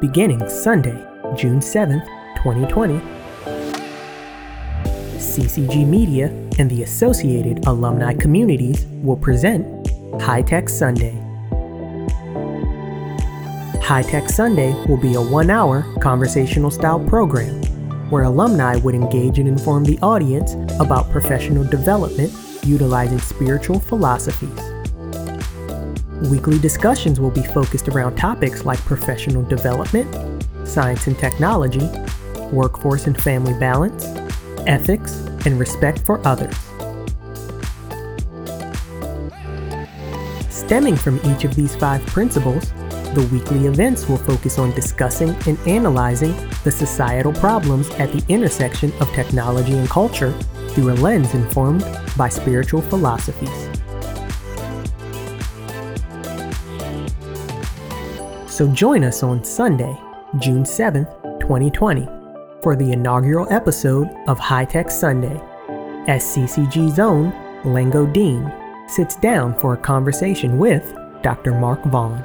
beginning Sunday, June 7th, 2020. CCG Media and the associated alumni communities will present High Tech Sunday. High Tech Sunday will be a one hour conversational style program where alumni would engage and inform the audience about professional development utilizing spiritual philosophies. Weekly discussions will be focused around topics like professional development, science and technology, workforce and family balance, ethics, and respect for others. Stemming from each of these five principles, the weekly events will focus on discussing and analyzing the societal problems at the intersection of technology and culture through a lens informed by spiritual philosophies. So join us on Sunday, June 7th, 2020, for the inaugural episode of High Tech Sunday, as CCG's own Lango Deen sits down for a conversation with Dr. Mark Vaughn.